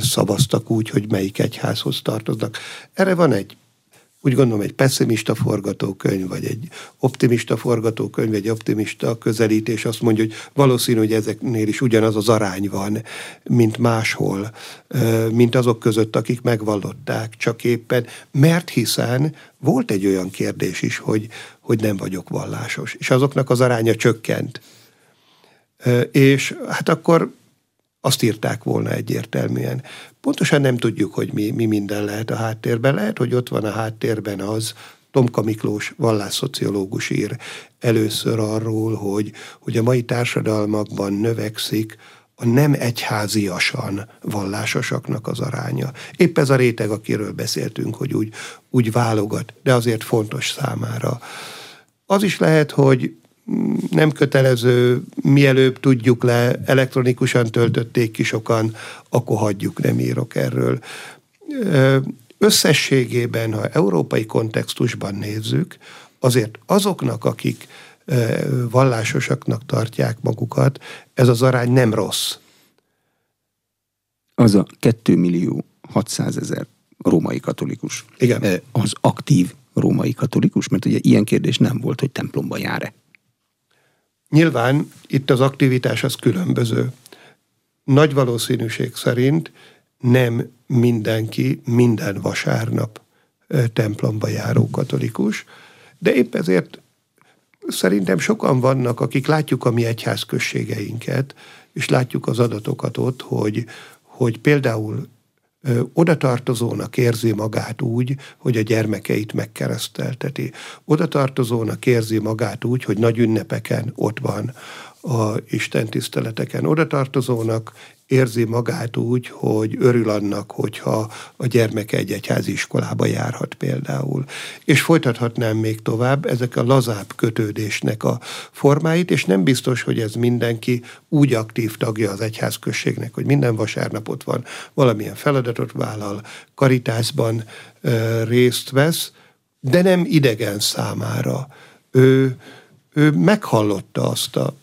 szavaztak úgy, hogy melyik egyházhoz tartoznak. Erre van egy úgy gondolom egy pessimista forgatókönyv, vagy egy optimista forgatókönyv, egy optimista közelítés azt mondja, hogy valószínű, hogy ezeknél is ugyanaz az arány van, mint máshol, mint azok között, akik megvallották, csak éppen, mert hiszen volt egy olyan kérdés is, hogy, hogy nem vagyok vallásos, és azoknak az aránya csökkent. És hát akkor azt írták volna egyértelműen. Pontosan nem tudjuk, hogy mi, mi minden lehet a háttérben. Lehet, hogy ott van a háttérben az, Tomka Miklós vallásszociológus ír először arról, hogy, hogy a mai társadalmakban növekszik a nem egyháziasan vallásosaknak az aránya. Épp ez a réteg, akiről beszéltünk, hogy úgy, úgy válogat, de azért fontos számára. Az is lehet, hogy nem kötelező, mielőbb tudjuk le, elektronikusan töltötték ki sokan, akkor hagyjuk, nem írok erről. Összességében, ha európai kontextusban nézzük, azért azoknak, akik vallásosaknak tartják magukat, ez az arány nem rossz. Az a 2 millió 600 ezer római katolikus. Igen. Az aktív római katolikus, mert ugye ilyen kérdés nem volt, hogy templomba jár-e. Nyilván itt az aktivitás az különböző. Nagy valószínűség szerint nem mindenki minden vasárnap templomba járó katolikus, de épp ezért szerintem sokan vannak, akik látjuk a mi egyházközségeinket, és látjuk az adatokat ott, hogy, hogy például oda tartozónak érzi magát úgy, hogy a gyermekeit megkeresztelteti. Oda tartozónak érzi magát úgy, hogy nagy ünnepeken ott van a Isten tiszteleteken. Oda érzi magát úgy, hogy örül annak, hogyha a gyermeke egy egyházi iskolába járhat például. És folytathatnám még tovább ezek a lazább kötődésnek a formáit, és nem biztos, hogy ez mindenki úgy aktív tagja az egyházközségnek, hogy minden vasárnapot van, valamilyen feladatot vállal, karitásban ö, részt vesz, de nem idegen számára. Ő, ő meghallotta azt a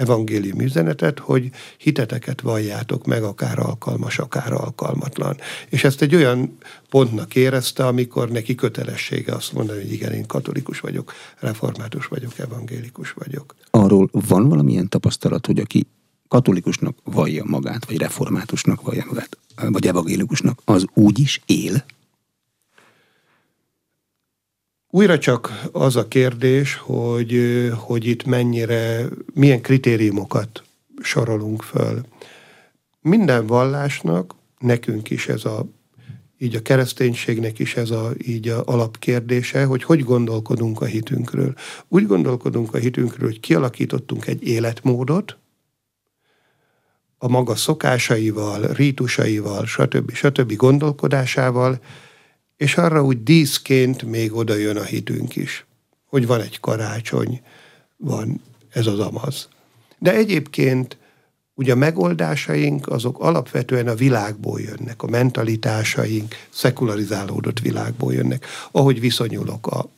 evangélium üzenetet, hogy hiteteket valljátok meg, akár alkalmas, akár alkalmatlan. És ezt egy olyan pontnak érezte, amikor neki kötelessége azt mondani, hogy igen, én katolikus vagyok, református vagyok, evangélikus vagyok. Arról van valamilyen tapasztalat, hogy aki katolikusnak vallja magát, vagy reformátusnak vallja magát, vagy evangélikusnak, az úgy is él? Újra csak az a kérdés, hogy, hogy itt mennyire, milyen kritériumokat sorolunk föl. Minden vallásnak, nekünk is ez a, így a kereszténységnek is ez a, így a alapkérdése, hogy hogy gondolkodunk a hitünkről. Úgy gondolkodunk a hitünkről, hogy kialakítottunk egy életmódot, a maga szokásaival, rítusaival, stb. stb. gondolkodásával, és arra úgy díszként még oda jön a hitünk is, hogy van egy karácsony, van ez az amaz. De egyébként Ugye a megoldásaink azok alapvetően a világból jönnek, a mentalitásaink szekularizálódott világból jönnek. Ahogy viszonyulok a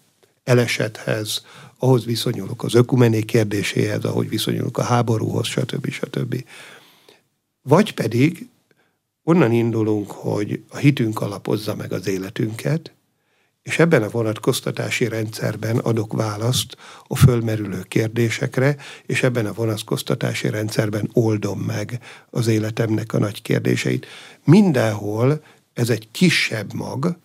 elesethez, ahhoz viszonyulok az ökumené kérdéséhez, ahogy viszonyulok a háborúhoz, stb. stb. Vagy pedig onnan indulunk, hogy a hitünk alapozza meg az életünket, és ebben a vonatkoztatási rendszerben adok választ a fölmerülő kérdésekre, és ebben a vonatkoztatási rendszerben oldom meg az életemnek a nagy kérdéseit. Mindenhol ez egy kisebb mag,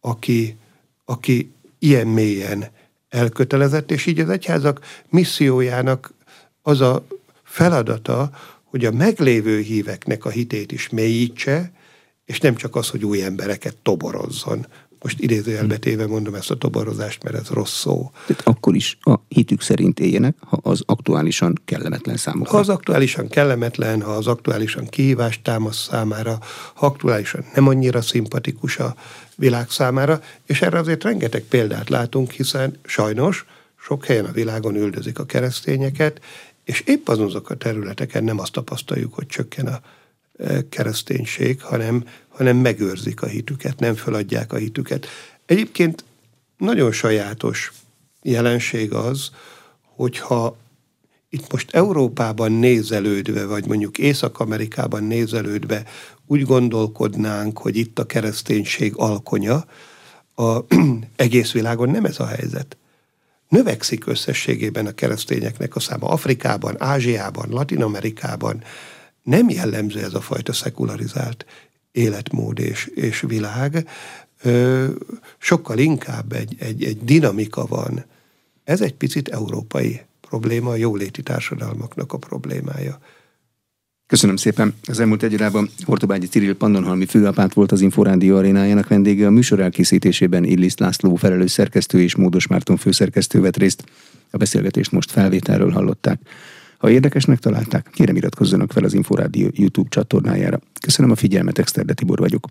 aki, aki ilyen mélyen elkötelezett, és így az egyházak missziójának az a feladata, hogy a meglévő híveknek a hitét is mélyítse, és nem csak az, hogy új embereket toborozzon. Most idézőjelbe téve mondom ezt a toborozást, mert ez rossz szó. Tehát akkor is a hitük szerint éljenek, ha az aktuálisan kellemetlen számukra. Ha az aktuálisan kellemetlen, ha az aktuálisan kihívást támaszt számára, ha aktuálisan nem annyira szimpatikus a világ számára, és erre azért rengeteg példát látunk, hiszen sajnos sok helyen a világon üldözik a keresztényeket, és épp azok a területeken nem azt tapasztaljuk, hogy csökken a e, kereszténység, hanem, hanem megőrzik a hitüket, nem feladják a hitüket. Egyébként nagyon sajátos jelenség az, hogyha itt most Európában nézelődve, vagy mondjuk Észak-Amerikában nézelődve úgy gondolkodnánk, hogy itt a kereszténység alkonya, a egész világon nem ez a helyzet. Növekszik összességében a keresztényeknek a száma Afrikában, Ázsiában, Latin-Amerikában. Nem jellemző ez a fajta szekularizált életmód és, és világ. Ö, sokkal inkább egy, egy, egy dinamika van. Ez egy picit európai probléma, a jóléti társadalmaknak a problémája. Köszönöm szépen. Az elmúlt egy órában Hortobágyi Cyril Pannonhalmi főapát volt az Inforádió arénájának vendége. A műsor elkészítésében Illis László felelős szerkesztő és Módos Márton főszerkesztő vett részt. A beszélgetést most felvételről hallották. Ha érdekesnek találták, kérem iratkozzanak fel az Inforádió YouTube csatornájára. Köszönöm a figyelmet, Exterde Tibor vagyok.